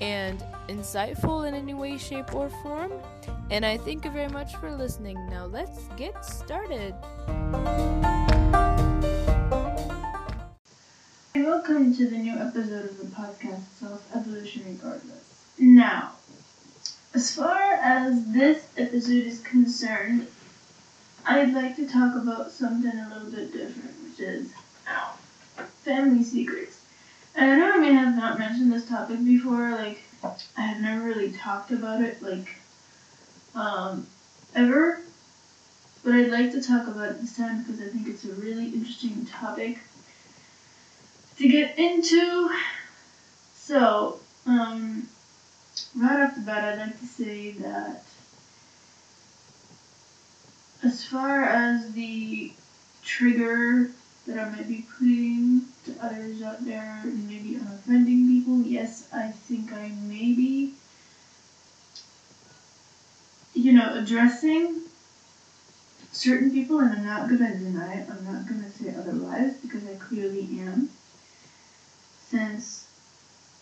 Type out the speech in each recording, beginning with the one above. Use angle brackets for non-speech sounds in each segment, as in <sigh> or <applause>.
and insightful in any way, shape, or form. And I thank you very much for listening. Now let's get started. Welcome to the new episode of the podcast Self Evolution Regardless. Now, as far as this episode is concerned, I'd like to talk about something a little bit different, which is family secrets. I know I may have not mentioned this topic before, like, I have never really talked about it, like, um, ever. But I'd like to talk about it this time because I think it's a really interesting topic to get into. So, um, right off the bat, I'd like to say that as far as the trigger that I might be putting to others out there maybe offending people, yes, I think I may be, you know, addressing certain people, and I'm not gonna deny it, I'm not gonna say otherwise because I clearly am. Since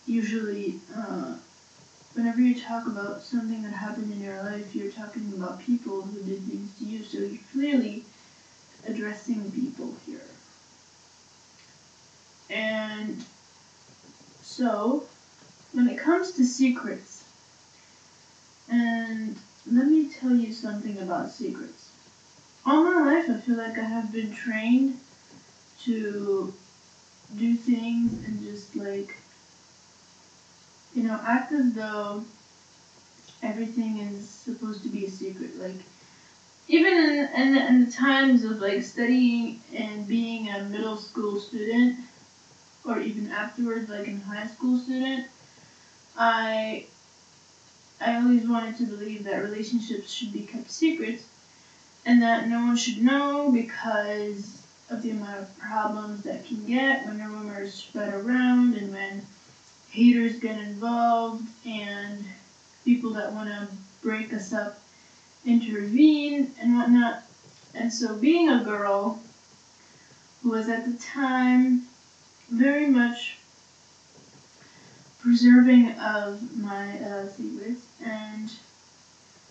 usually, uh, whenever you talk about something that happened in your life, you're talking about people who did things to you, so you're clearly addressing people here. And so, when it comes to secrets, and let me tell you something about secrets. All my life, I feel like I have been trained to do things and just like, you know, act as though everything is supposed to be a secret. Like, even in, in, in the times of like studying and being a middle school student, or even afterwards, like in high school student, I I always wanted to believe that relationships should be kept secret and that no one should know because of the amount of problems that can get when rumors spread around and when haters get involved and people that want to break us up intervene and whatnot. And so being a girl who was at the time very much preserving of my uh, secrets and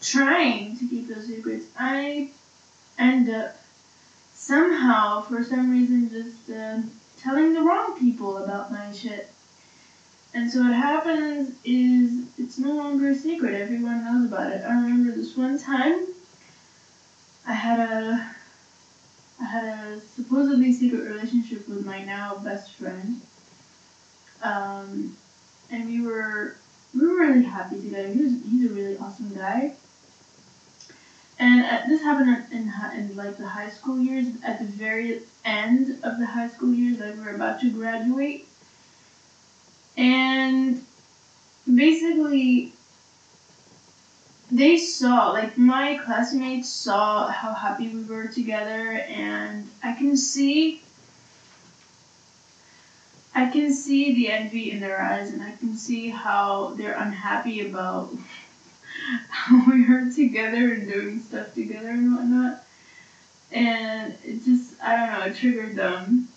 trying to keep those secrets, I end up somehow, for some reason, just uh, telling the wrong people about my shit. And so what happens is it's no longer a secret. Everyone knows about it. I remember this one time I had a I had a supposedly secret relationship with my now best friend. Um, and we were we were really happy together. He was he's a really awesome guy. And uh, this happened in, in in like the high school years, at the very end of the high school years, like we were about to graduate. And basically, they saw, like my classmates saw how happy we were together, and I can see I can see the envy in their eyes, and I can see how they're unhappy about <laughs> how we are together and doing stuff together and whatnot. And it just, I don't know, it triggered them.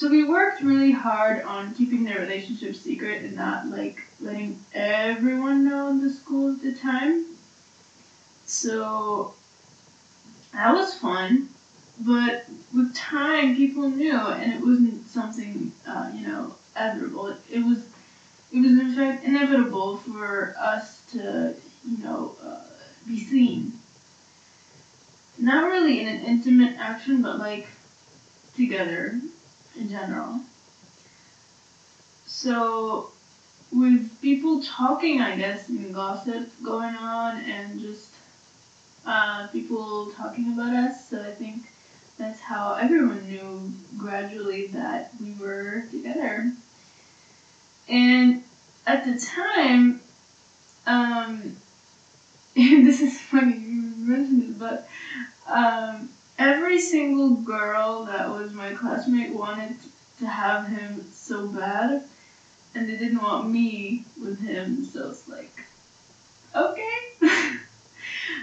So we worked really hard on keeping their relationship secret and not like letting everyone know in the school at the time. So that was fun, but with time, people knew, and it wasn't something uh, you know admirable. It, it, was it was in fact inevitable for us to you know uh, be seen. Not really in an intimate action, but like together in general. So with people talking, I guess, and gossip going on, and just uh, people talking about us. So I think that's how everyone knew gradually that we were together. And at the time, um, <laughs> this is funny you mentioned it, but um, every single girl that was my classmate wanted to have him so bad, and they didn't want me with him, so it's like, okay. <laughs>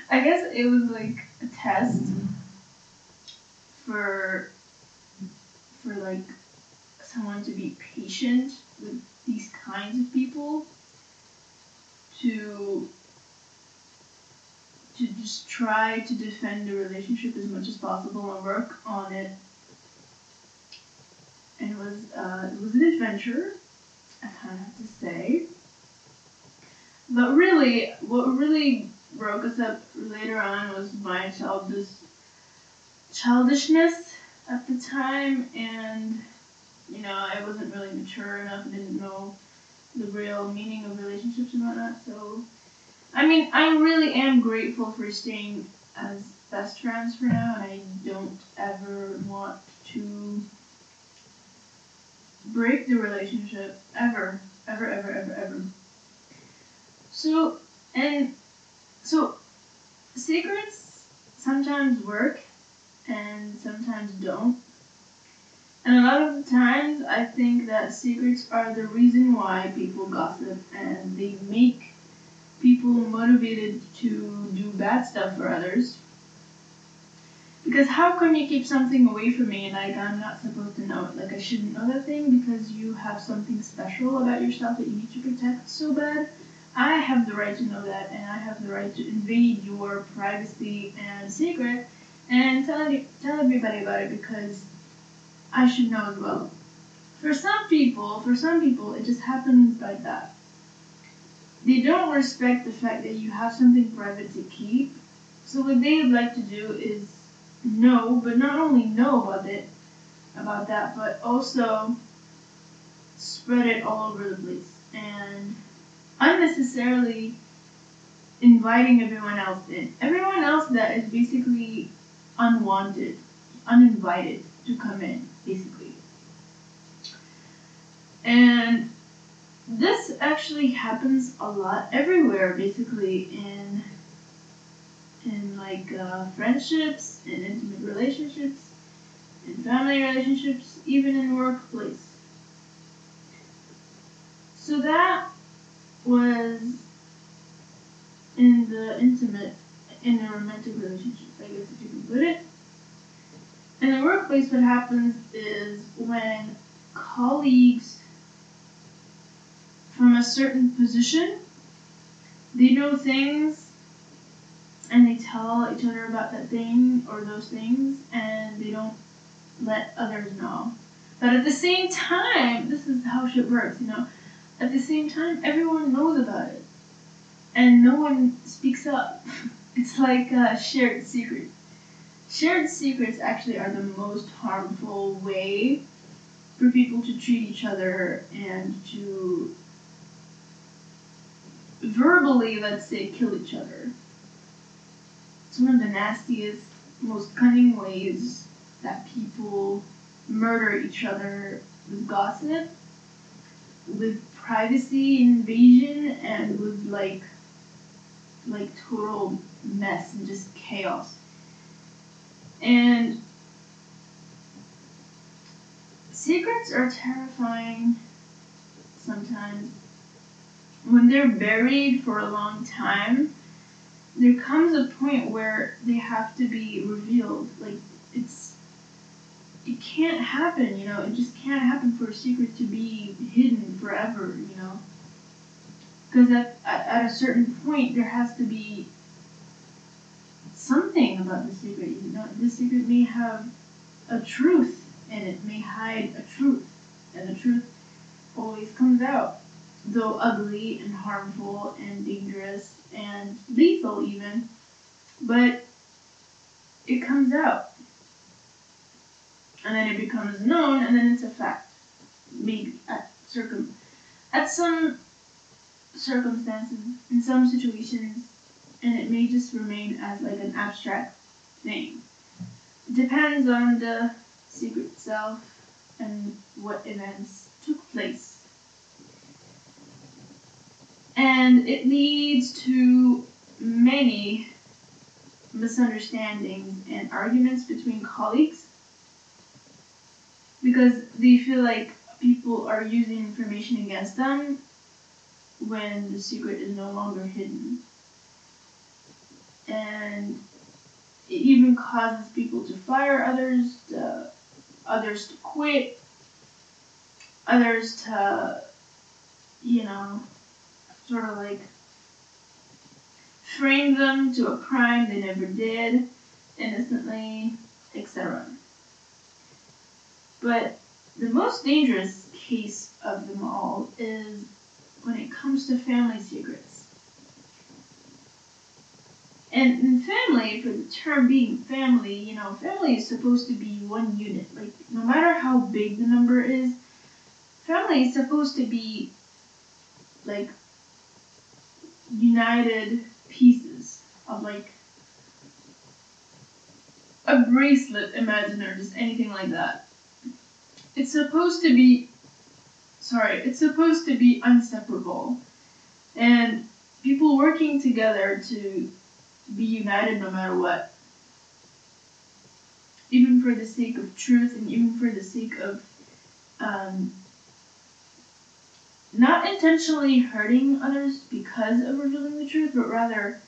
I guess it was like a test for for like someone to be patient with these kinds of people to to just try to defend the relationship as much as possible and work on it. And it was uh, it was an adventure, I kind of have to say. But really, what really broke us up later on was my childish childishness at the time, and you know I wasn't really mature enough and didn't know the real meaning of relationships and whatnot. So, I mean, I really am grateful for staying as best friends for now, and I don't ever want to break the relationship ever, ever, ever, ever, ever. So, and so, secrets sometimes work and sometimes don't. And a lot of times, I think that secrets are the reason why people gossip and they make people motivated to do bad stuff for others. Because how come you keep something away from me and like I'm not supposed to know it? Like I shouldn't know that thing because you have something special about yourself that you need to protect so bad? I have the right to know that, and I have the right to invade your privacy and secret and tell, tell everybody about it because I should know as well. For some people, for some people, it just happens like that. They don't respect the fact that you have something private to keep. So what they would like to do is know, but not only know about it, about that, but also spread it all over the place. And unnecessarily inviting everyone else in. Everyone else that is basically unwanted, uninvited to come in, basically. And this actually happens a lot everywhere, basically, in in like uh, friendships, in intimate relationships, in family relationships, even in workplace. So that was in the intimate, in a romantic relationship, I guess if you can put it. In the workplace, what happens is when colleagues from a certain position, they know things and they tell each other about that thing or those things and they don't let others know. But at the same time, this is how shit works, you know at the same time, everyone knows about it, and no one speaks up. <laughs> it's like a shared secret. Shared secrets actually are the most harmful way for people to treat each other and to verbally, let's say, kill each other. It's one of the nastiest, most cunning ways that people murder each other with gossip, with privacy invasion and with like like total mess and just chaos. And secrets are terrifying sometimes. When they're buried for a long time, there comes a point where they have to be revealed. Like it's it can't happen, you know, it just can't happen for a secret to be hidden forever, you know. Because at, at, at a certain point, there has to be something about the secret. You know, the secret may have a truth, and it may hide a truth, and the truth always comes out, though ugly and harmful and dangerous and lethal even. But it comes out, and then it becomes known, and then it's a fact. Maybe at circum at some circumstances, in some situations, and it may just remain as like an abstract thing. Depends on the secret self and what events took place. And it leads to many misunderstandings and arguments between colleagues because they feel like people are using information against them when the secret is no longer hidden. And it even causes people to fire others, to, others to quit, others to, you know, sort of like frame them to a crime they never did innocently, etc. But the most dangerous case of them all is when it comes to family secrets. And in family, for the term being family, you know, family is supposed to be one unit. Like, no matter how big the number is, family is supposed to be like united pieces of like a bracelet, imagine, or just anything like that. It's supposed to be sorry, it's supposed to be inseparable. And people working together to be united no matter what. Even for the sake of truth and even for the sake of um, not intentionally hurting others because of revealing the truth, but rather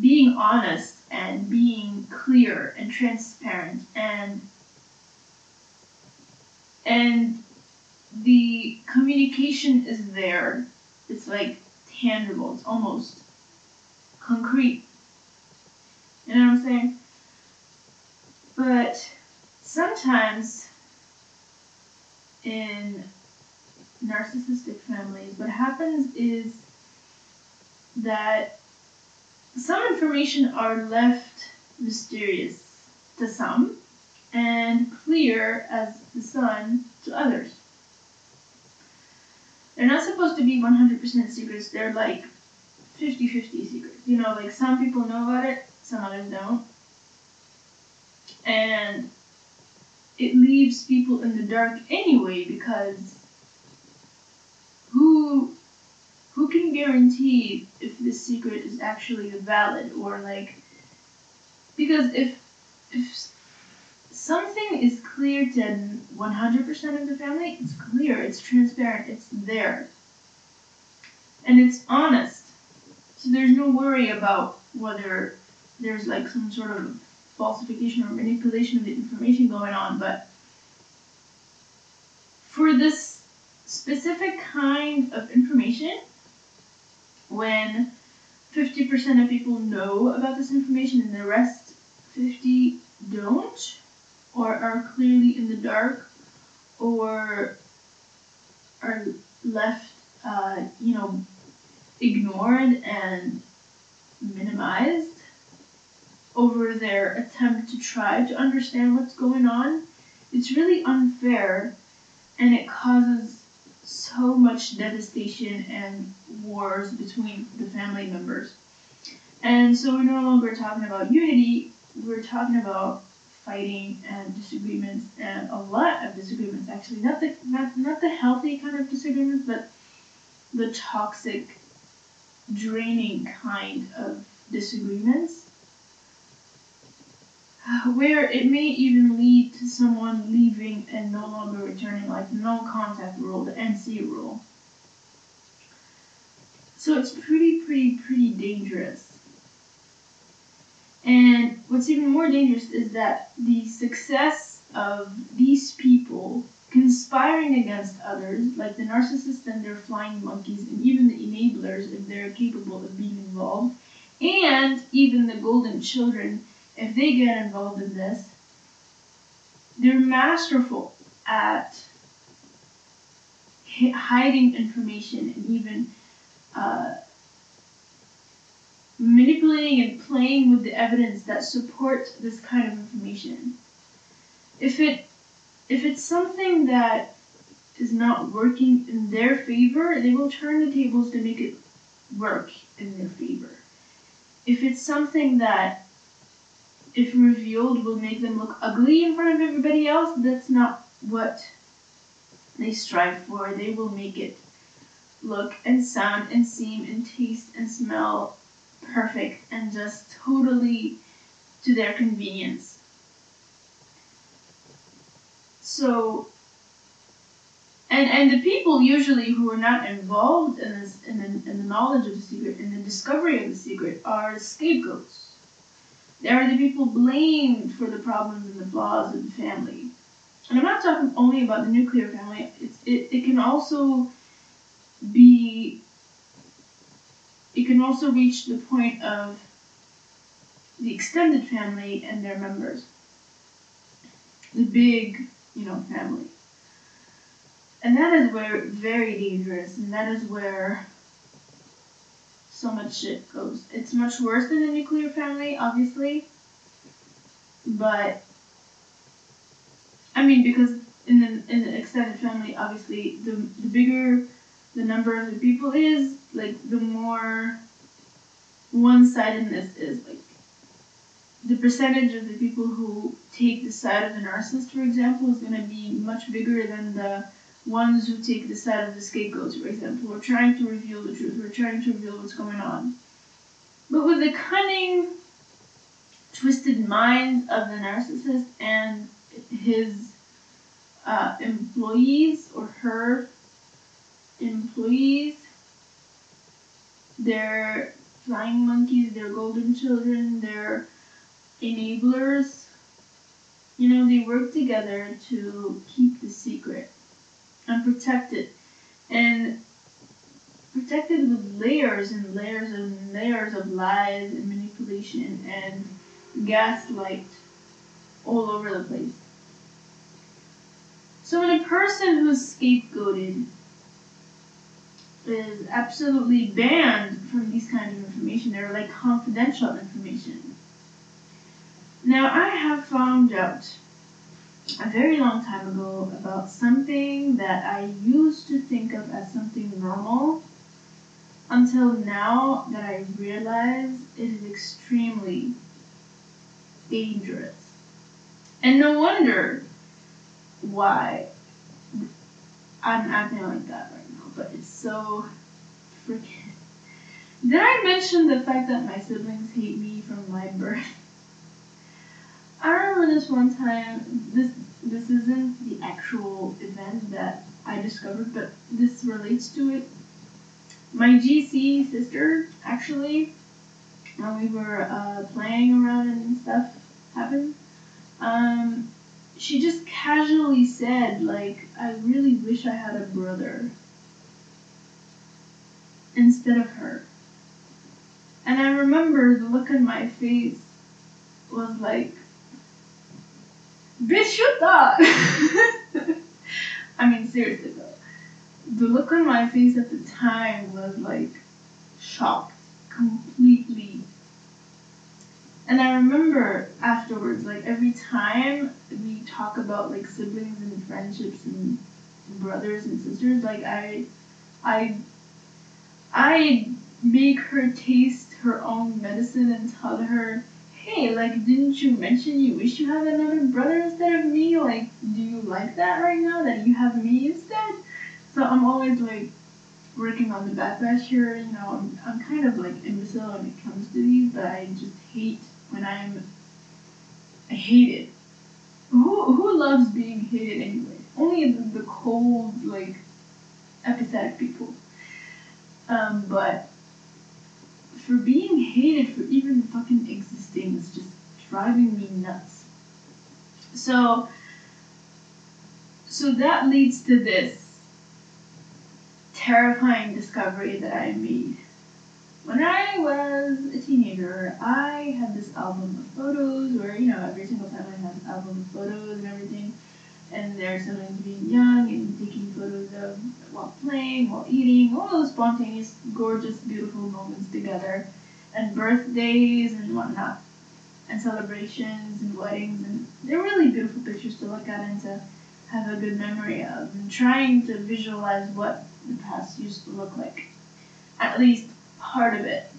being honest and being clear and transparent and and the communication is there. It's like tangible. It's almost concrete. You know what I'm saying? But sometimes in narcissistic families, what happens is that some information are left mysterious to some and clear as the sun to others. They're not supposed to be 100% secrets. They're like 50-50 secrets. You know, like some people know about it, some others don't. And it leaves people in the dark anyway because who who can guarantee if this secret is actually valid or like because if if something is clear to 100% of the family, it's clear, it's transparent, it's there. And it's honest. So there's no worry about whether there's like some sort of falsification or manipulation of the information going on, but for this specific kind of information, when 50% of people know about this information and the rest 50 don't, or are clearly in the dark? Or are left, uh, you know, ignored and minimized over their attempt to try to understand what's going on, it's really unfair and it causes so much devastation and wars between the family members. And so we're no longer talking about unity, we're talking about fighting and disagreements and a lot of disagreements actually not the not, not the healthy kind of disagreements but the toxic draining kind of disagreements Uh, where it may even lead to someone leaving and no longer returning, like the no contact rule, the NC rule. So it's pretty, pretty, pretty dangerous. And what's even more dangerous is that the success of these people conspiring against others, like the narcissists and their flying monkeys, and even the enablers if they're capable of being involved, and even the golden children if they get involved in this, they're masterful at hiding information and even uh, manipulating and playing with the evidence that supports this kind of information. If it if it's something that is not working in their favor, they will turn the tables to make it work in their favor. If it's something that if revealed will make them look ugly in front of everybody else, that's not what they strive for. They will make it look and sound and seem and taste and smell perfect and just totally to their convenience. So, and and the people usually who are not involved in this in the, in the knowledge of the secret in the discovery of the secret are scapegoats. They are the people blamed for the problems and the flaws of the family. And I'm not talking only about the nuclear family. It's, it, it can also be it can also reach the point of the extended family and their members. The big, you know, family. And that is where very dangerous, and that is where so much shit goes. It's much worse than a nuclear family, obviously. But I mean, because in the in the extended family, obviously, the the bigger the number of the people is, like the more one-sidedness is. Like the percentage of the people who take the side of the narcissist, for example, is going to be much bigger than the ones who take the side of the scapegoats, for example. We're trying to reveal the truth. We're trying to reveal what's going on. But with the cunning, twisted mind of the narcissist and his uh, employees or her employees, their flying monkeys, their golden children, their enablers, you know, they work together to keep the secret and protect it. And protected with layers and layers and layers of lies and manipulation and gaslight all over the place. So when a person who's scapegoated is absolutely banned from these kinds of information, they're like confidential information. Now I have found out a very long time ago about something that I used to think of as something normal until now that I realize it is extremely dangerous. And no wonder why I'm acting like that right now, but it's so freaking. Did I mention the fact that my siblings hate me from my birth? I remember this one time. This this isn't the actual event that I discovered, but this relates to it. My GC sister, actually, when we were uh, playing around and stuff happened, um, she just casually said, like, I really wish I had a brother instead of her. And I remember the look on my face was like, Bitch, shut up! <laughs> I mean, seriously though. The look on my face at the time was like shocked completely. And I remember afterwards, like every time we talk about like siblings and friendships and brothers and sisters, like I, I, I make her taste her own medicine and tell her hey, like, didn't you mention you wish you had another brother instead of me? Like, do you like that right now that you have me instead? So I'm always like working on the backlash here. You know, I'm, I'm kind of like imbecile when it comes to these, but I just hate when I'm I hated. Who who loves being hated anyway? Only the, the cold, like, apathetic people. Um, but for being hated for even fucking existing is just driving me nuts. So, so that leads to this terrifying discovery that I made. When I was a teenager, I had this album of photos where, you know, every single family has an album of photos and everything. And there's something to being young and taking photos of while playing, while eating, all those spontaneous, gorgeous, beautiful moments together. And birthdays and whatnot. And celebrations and weddings. And they're really beautiful pictures to look at and to have a good memory of. And trying to visualize what the past used to look like. At least part of it.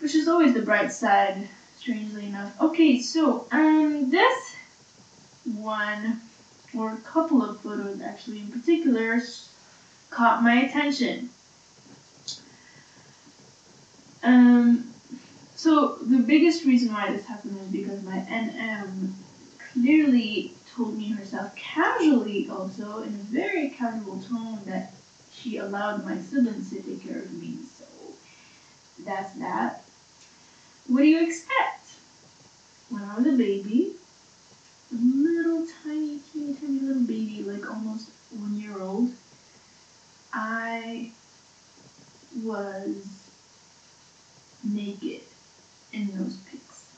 Which is always the bright side, strangely enough. Okay, so um this one or a couple of photos actually in particular caught my attention. Um so the biggest reason why this happened was because my NM clearly told me herself casually also in a very casual tone that she allowed my siblings to take care of me. So that's that. What do you expect? When I was a baby, a little tiny, teeny, tiny little baby, like almost one year old, I was naked in those pics.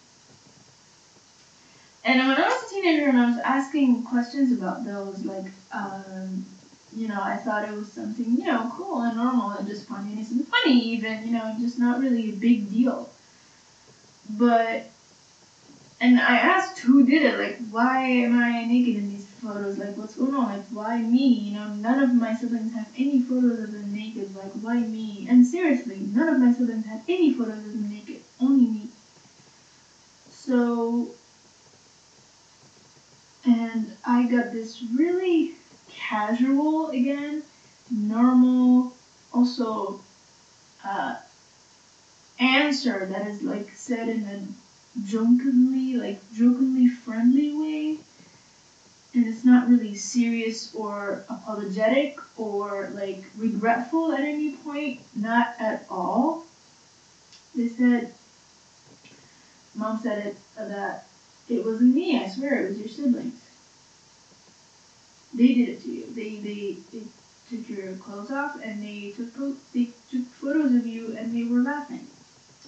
And when I was a teenager and I was asking questions about those, like, um, you know, I thought it was something, you know, cool and normal and just spontaneous and funny, even, you know, just not really a big deal. But, and I asked who did it, like, why am I naked in these photos? Like, what's going on? Like, why me? You know, none of my siblings have any photos of them naked. Like, why me? And seriously, none of my siblings had any photos of them naked, only me. So, and I got this really casual again, normal, also uh, answer that is like said in a jokingly, like jokingly friendly way. And it's not really serious or apologetic or like regretful at any point, not at all. They said, Mom said it that it wasn't me, I swear, it was your siblings. They did it to you. They they, they took your clothes off and they took they took photos of you and they were laughing.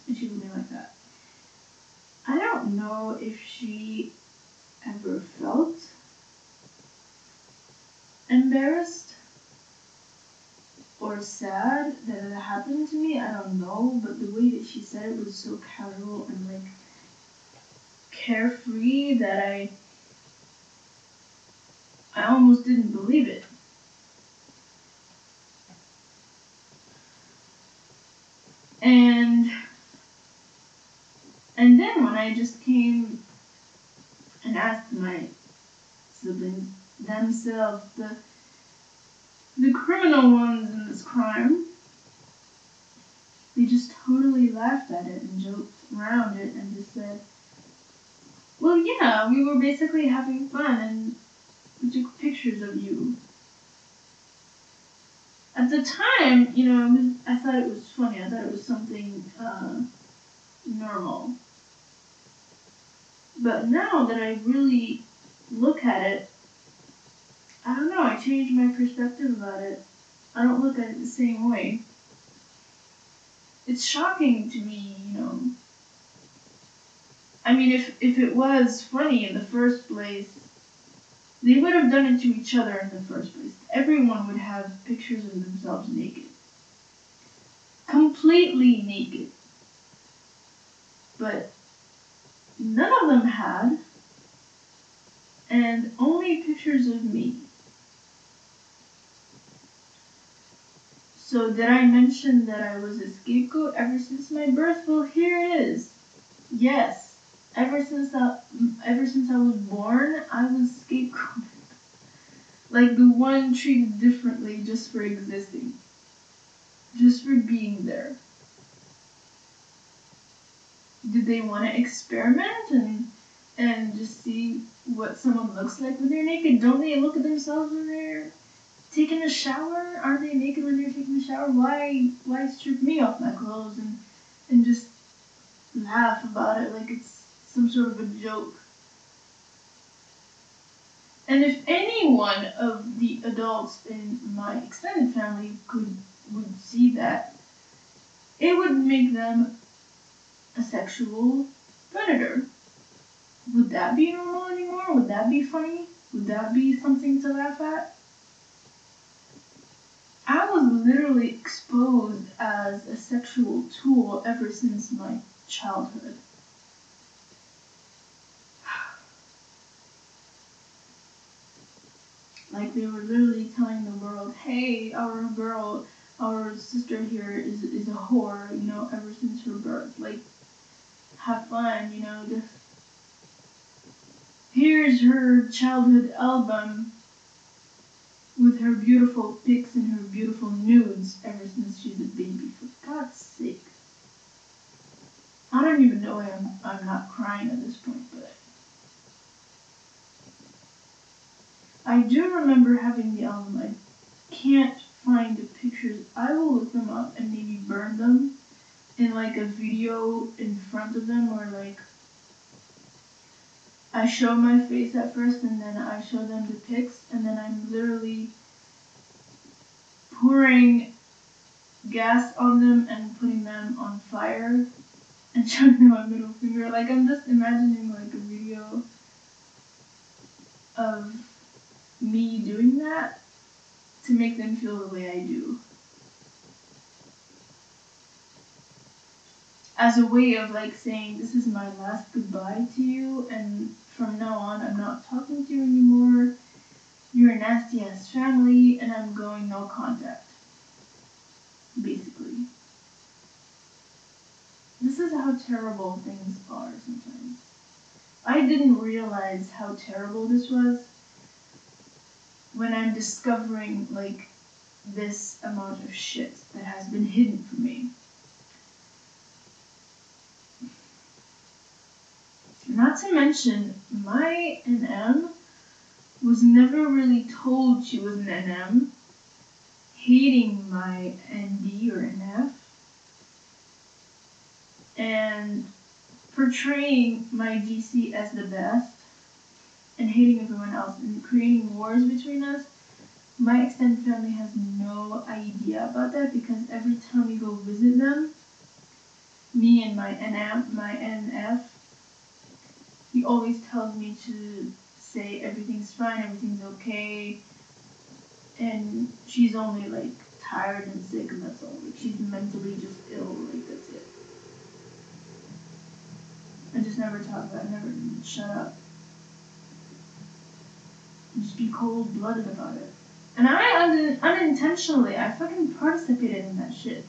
And she me like that. I don't know if she ever felt embarrassed or sad that it happened to me. I don't know, but the way that she said it was so casual and like carefree that I I almost didn't believe it. And and then when I just came and asked my siblings themselves, the the criminal ones in this crime, they just totally laughed at it and joked around it and just said, Well yeah, we were basically having fun and we took pictures of you. At the time, you know, I thought it was funny. I thought it was something uh, normal. But now that I really look at it, I don't know, I changed my perspective about it. I don't look at it the same way. It's shocking to me, you know. I mean, if, if it was funny in the first place, they would have done it to each other in the first place. Everyone would have pictures of themselves naked. Completely naked. But none of them had, and only pictures of me. So did I mention that I was a scapegoat ever since my birth? Well, here it is. Yes, ever since I, ever since I was born, I was scapegoated. <laughs> like the one treated differently just for existing, just for being there. Did they want to experiment and and just see what someone looks like when they're naked. Don't they look at themselves when they're taking a shower? Aren't they naked when they're taking a shower? Why why strip me off my clothes and and just laugh about it like it's some sort of a joke? And if any one of the adults in my extended family could would see that, it would make them a sexual predator. Would that be normal anymore? Would that be funny? Would that be something to laugh at? I was literally exposed as a sexual tool ever since my childhood. <sighs> Like they were literally telling the world, hey, our girl, our sister here is, is a whore, you know, ever since her birth. Like, have fun, you know, just here's her childhood album with her beautiful pics and her beautiful nudes ever since she's a baby. For God's sake. I don't even know why I'm, I'm not crying at this point, but I do remember having the album. I can't find the pictures. I will look them up and maybe burn them in like a video in front of them or like I show my face at first and then I show them the pics and then I'm literally pouring gas on them and putting them on fire and <laughs> showing them my middle finger. Like I'm just imagining like a video of me doing that to make them feel the way I do. As a way of like saying, this is my last goodbye to you, and from now on, I'm not talking to you anymore. You're a nasty ass family, and I'm going no contact. Basically. This is how terrible things are sometimes. I didn't realize how terrible this was when I'm discovering like this amount of shit that has been hidden from me. Not to mention, my NM was never really told she was an NM, hating my ND or NF, and portraying my GC as the best and hating everyone else and creating wars between us, my extended family has no idea about that because every time we go visit them, me and my NM, my NF, he always tells me to say everything's fine, everything's okay, and she's only like tired and sick, and that's all. Like she's mentally just ill, like that's it. I just never talk about it, I never shut up just be cold blooded about it. And I un- unintentionally, I fucking participated in that shit.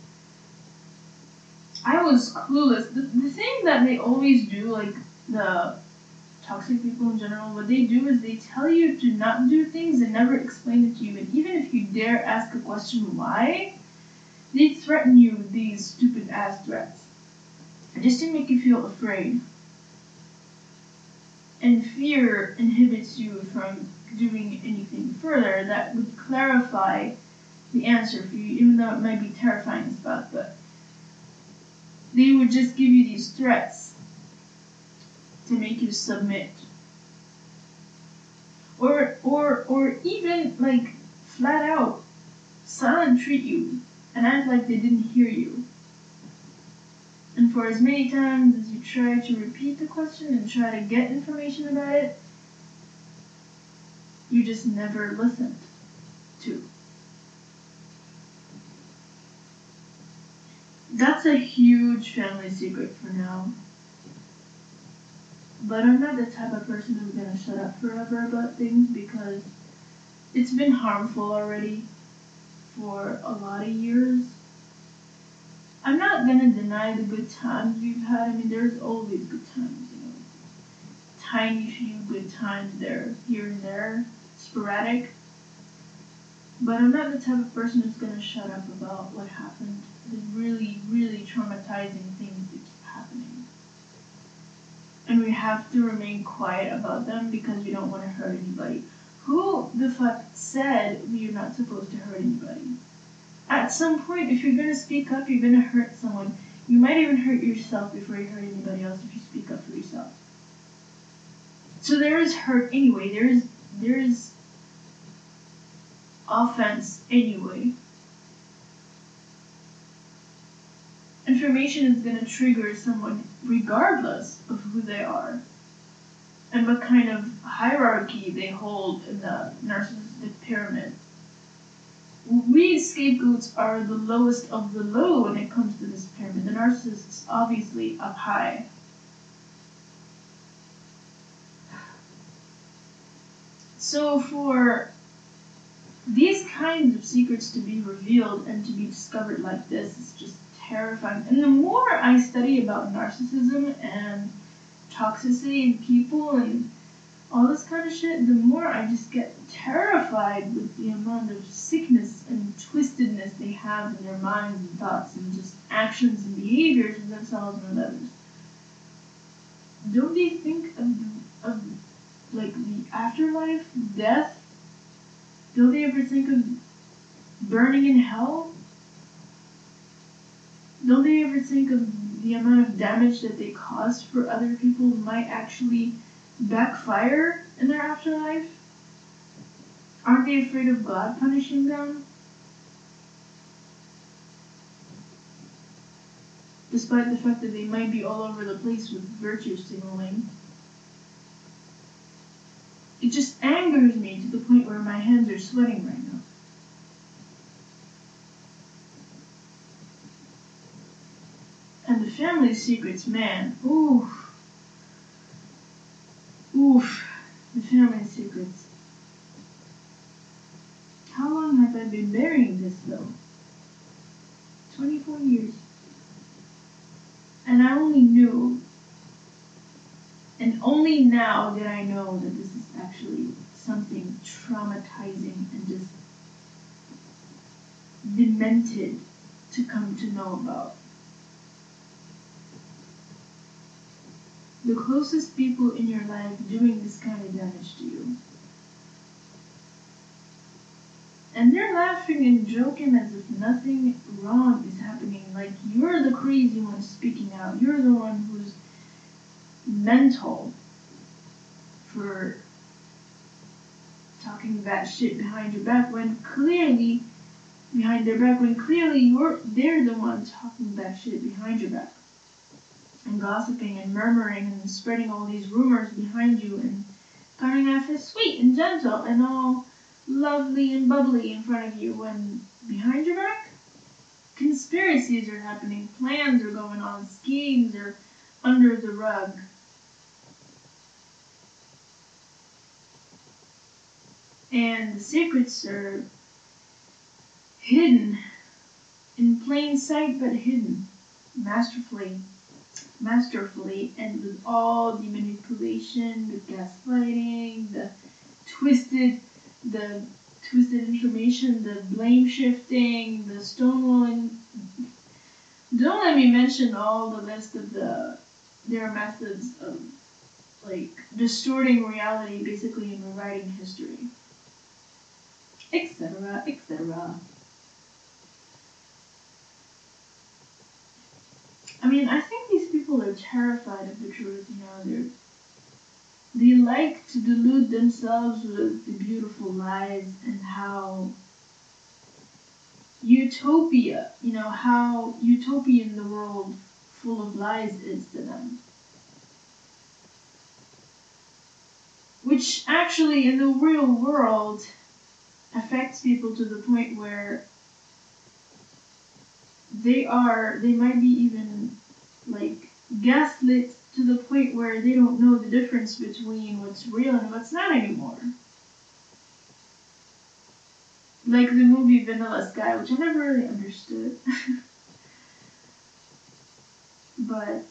I was clueless. The, the thing that they always do, like the toxic people in general, what they do is they tell you to not do things and never explain it to you. And even if you dare ask a question why, they threaten you with these stupid ass threats. Just to make you feel afraid. And fear inhibits you from doing anything further that would clarify the answer for you, even though it might be terrifying as fuck, but they would just give you these threats to make you submit. Or or or even like flat out silent treat you and act like they didn't hear you. And for as many times as you try to repeat the question and try to get information about it, you just never listened to. That's a huge family secret for now. But I'm not the type of person who's gonna shut up forever about things because it's been harmful already for a lot of years. I'm not gonna deny the good times we've had. I mean, there's always good times, you know. Tiny few good times there, here and there sporadic. But I'm not the type of person who's gonna shut up about what happened. The really, really traumatizing things that have to remain quiet about them because we don't want to hurt anybody. Who the fuck said we are not supposed to hurt anybody? At some point, if you're gonna speak up, you're gonna hurt someone. You might even hurt yourself before you hurt anybody else if you speak up for yourself. So there is hurt anyway. There is there is offense anyway. Information is going to trigger someone regardless of who they are and what kind of hierarchy they hold in the narcissistic pyramid. We scapegoats are the lowest of the low when it comes to this pyramid. The narcissist is obviously up high. So for these kinds of secrets to be revealed and to be discovered like this is just terrifying. And the more I study about narcissism and toxicity in people and all this kind of shit, the more I just get terrified with the amount of sickness and twistedness they have in their minds and thoughts and just actions and behaviors of themselves and others. Don't they think of, of like the afterlife, death? Don't they ever think of burning in hell? Don't they ever think of the amount of damage that they cause for other people might actually backfire in their afterlife? Aren't they afraid of God punishing them? Despite the fact that they might be all over the place with virtue signaling. It just angers me to the point where my hands are sweating right now. And the family secrets, man, oof. Oof, the family secrets. How long have I been burying this though? 24 years. And I only knew, and only now did I know that this is actually something traumatizing and just demented to come to know about. The closest people in your life doing this kind of damage to you. And they're laughing and joking as if nothing wrong is happening. Like you're the crazy one speaking out. You're the one who's mental for talking that shit behind your back when clearly behind their back when clearly you're they're the ones talking that shit behind your back and gossiping and murmuring and spreading all these rumors behind you and coming off as sweet and gentle and all lovely and bubbly in front of you when behind your back conspiracies are happening plans are going on schemes are under the rug. And the secrets are hidden in plain sight but hidden masterfully masterfully and with all the manipulation the gaslighting the twisted the twisted information the blame shifting the stonewalling don't let me mention all the list of the their methods of like distorting reality basically in rewriting history etc., etc. I mean, I think people are terrified of the truth. You know, they're they like to delude themselves with the beautiful lies and how utopia, you know, how utopian the world full of lies is to them. Which actually, in the real world, affects people to the point where they are they might be even like gaslit to the point where they don't know the difference between what's real and what's not anymore. Like the movie Vanilla Sky, which I never really understood. <laughs> but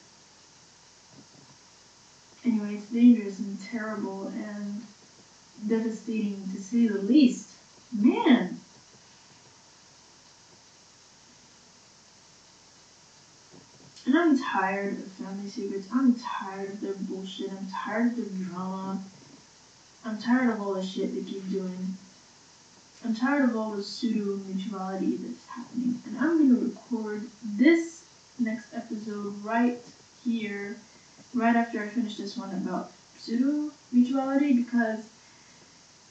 anyway, it's dangerous and terrible and devastating to say the least. Man. And I'm tired of family secrets. I'm tired of their bullshit. I'm tired of their drama. I'm tired of all the shit they keep doing. I'm tired of all the pseudo mutuality that's happening. And I'm going to record this next episode right here, right after I finish this one about pseudo mutuality, because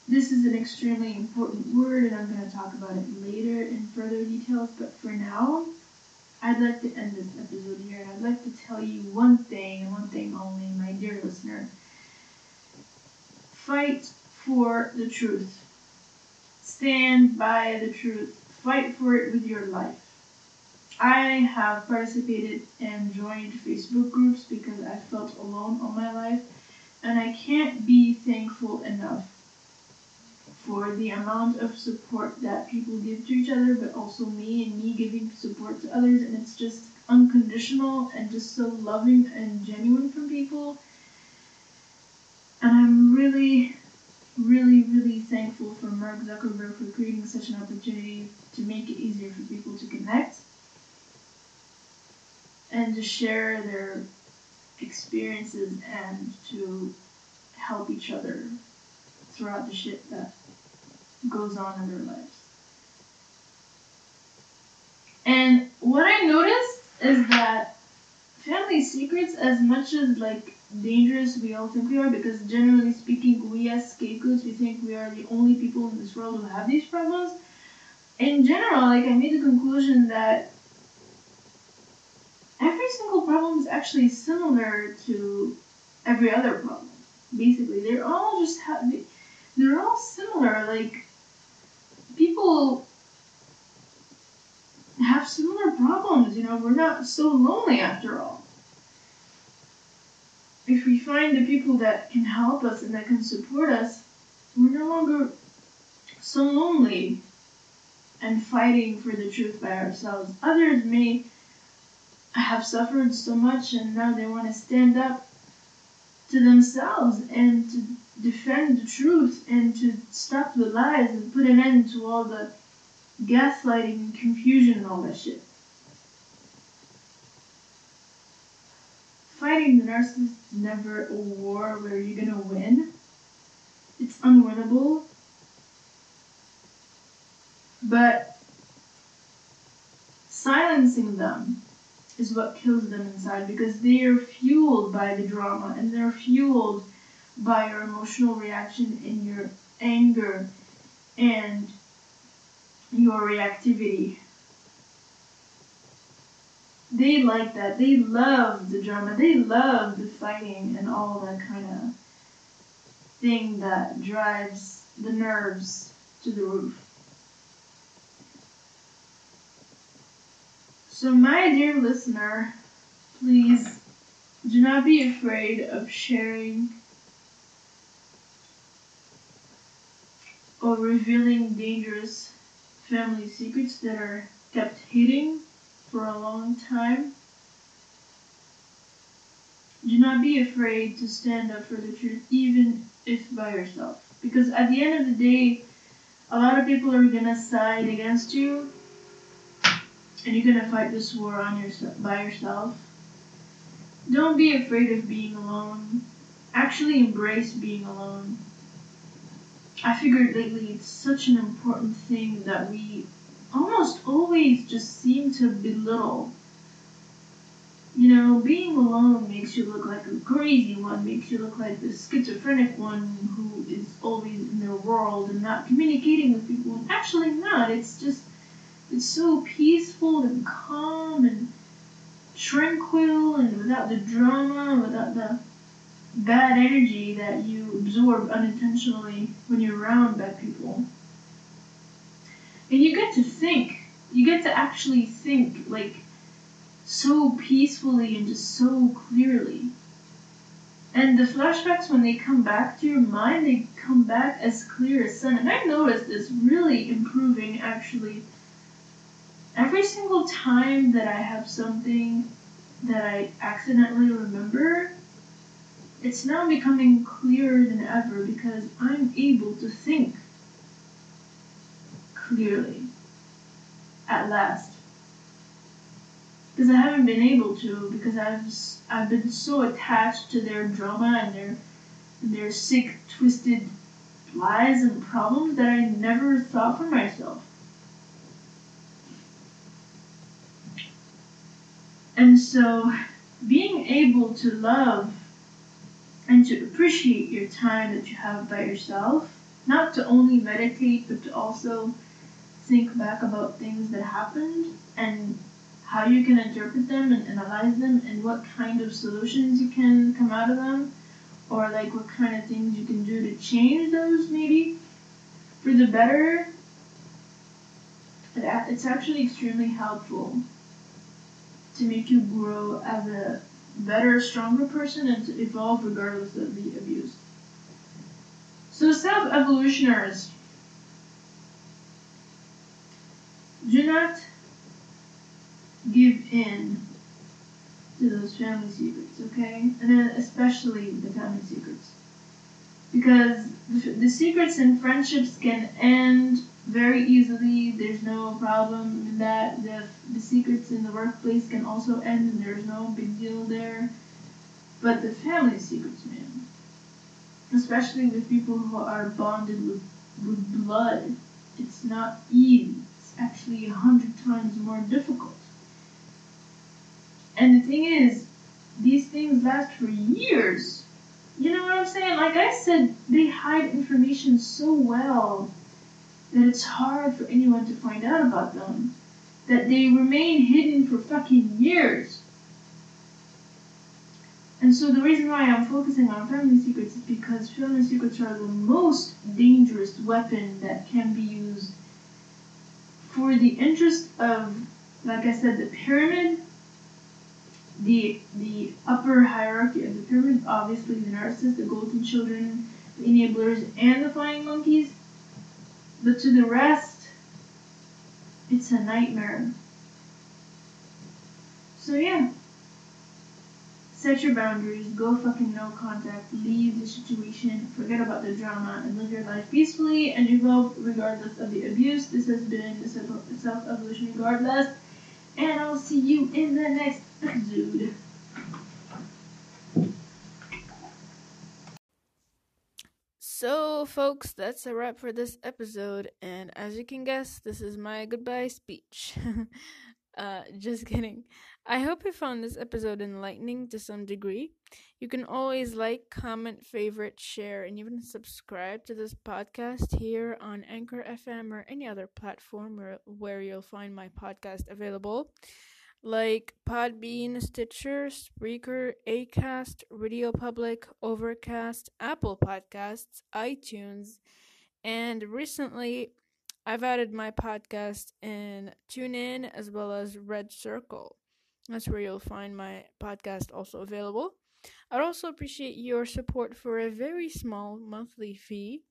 this is an extremely important word and I'm going to talk about it later in further details. But for now, I'd like to end this episode here I'd like to tell you one thing and one thing only, my dear listener. Fight for the truth. Stand by the truth. Fight for it with your life. I have participated and joined Facebook groups because I felt alone all my life, and I can't be thankful enough for the amount of support that people give to each other, but also me and me giving support to others, and it's just unconditional and just so loving and genuine from people. And I'm really, really, really thankful for Mark Zuckerberg for creating such an opportunity to make it easier for people to connect and to share their experiences and to help each other throughout the shit that goes on in their lives. And what I noticed is that family secrets, as much as like dangerous we all think we are, because generally speaking, we as scapegoats, we think we are the only people in this world who have these problems. In general, like I made the conclusion that every single problem is actually similar to every other problem. Basically, they're all just ha- they're all similar. Like people have similar problems. You know, we're not so lonely after all. If we find the people that can help us and that can support us, we're no longer so lonely and fighting for the truth by ourselves. Others may have suffered so much and now they want to stand up to themselves and to defend the truth and to stop the lies and put an end to all the gaslighting and confusion and all that shit. Fighting the narcissist is never a war where you're gonna win. It's unwinnable. But silencing them is what kills them inside because they are fueled by the drama and they're fueled by your emotional reaction and your anger and your reactivity. They like that. They love the drama. They love the fighting and all that kind of thing that drives the nerves to the roof. So, my dear listener, please do not be afraid of sharing or revealing dangerous family secrets that are kept hidden for a long time. Do not be afraid to stand up for the truth, even if by yourself. Because at the end of the day, a lot of people are gonna side against you and you're gonna fight this war on yourself by yourself. Don't be afraid of being alone. Actually embrace being alone. I figured lately it's such an important thing that we almost always just seem to belittle. You know, being alone makes you look like a crazy one, makes you look like the schizophrenic one who is always in their world and not communicating with people. And actually, not. It's just it's so peaceful and calm and tranquil and without the drama, without the bad energy that you absorb unintentionally when you're around bad people. And you get to think. You get to actually think like so peacefully and just so clearly. And the flashbacks, when they come back to your mind, they come back as clear as sun. And I've noticed this really improving actually every single time that I have something that I accidentally remember, it's now becoming clearer than ever because I'm able to think clearly at last. because I haven't been able to because I've I've been so attached to their drama and their their sick, twisted lies and problems that I never thought for myself. And so, being able to love and to appreciate your time that you have by yourself, not to only meditate, but to also think back about things that happened and how you can interpret them and analyze them and what kind of solutions you can come out of them or like what kind of things you can do to change those maybe. For the better it's actually extremely helpful to make you grow as a better stronger person and to evolve regardless of the abuse so self-evolutioners do not give in to those family secrets, okay? And then especially the family secrets. Because the, the secrets and friendships can end very easily. There's no problem in that. The, the secrets in the workplace can also end and there's no big deal there. But the family secrets, man. Especially with people who are bonded with, with blood. It's not easy. It's actually a hundred times more difficult. And the thing is, these things last for years. You know what I'm saying? Like I said, they hide information so well that it's hard for anyone to find out about them. That they remain hidden for fucking years. And so the reason why I'm focusing on family secrets is because family secrets are the most dangerous weapon that can be used for the interest of, like I said, the pyramid the the upper hierarchy of the pyramid, obviously the narcissists, the golden children, the enablers, and the flying monkeys. But to the rest, it's a nightmare. So yeah. Set your boundaries, go fucking no contact, leave the situation, forget about the drama, and live your life peacefully and evolve regardless of the abuse. This has been self evolution regardless. And I'll see you in the next episode. So, folks, that's a wrap for this episode. And as you can guess, this is my goodbye speech. <laughs> uh, just kidding. I hope you found this episode enlightening to some degree. You can always like, comment, favorite, share, and even subscribe to this podcast here on Anchor FM or any other platform where, where you'll find my podcast available, like Podbean, Stitcher, Spreaker, Acast, Radio Public, Overcast, Apple Podcasts, iTunes, and recently I've added my podcast in TuneIn as well as Red Circle. That's where you'll find my podcast also available. I'd also appreciate your support for a very small monthly fee.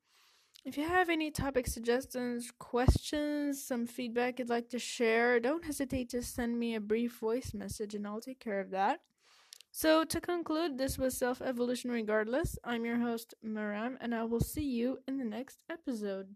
If you have any topic suggestions, questions, some feedback you'd like to share, don't hesitate to send me a brief voice message and I'll take care of that. So, to conclude, this was Self Evolution Regardless. I'm your host, Maram, and I will see you in the next episode.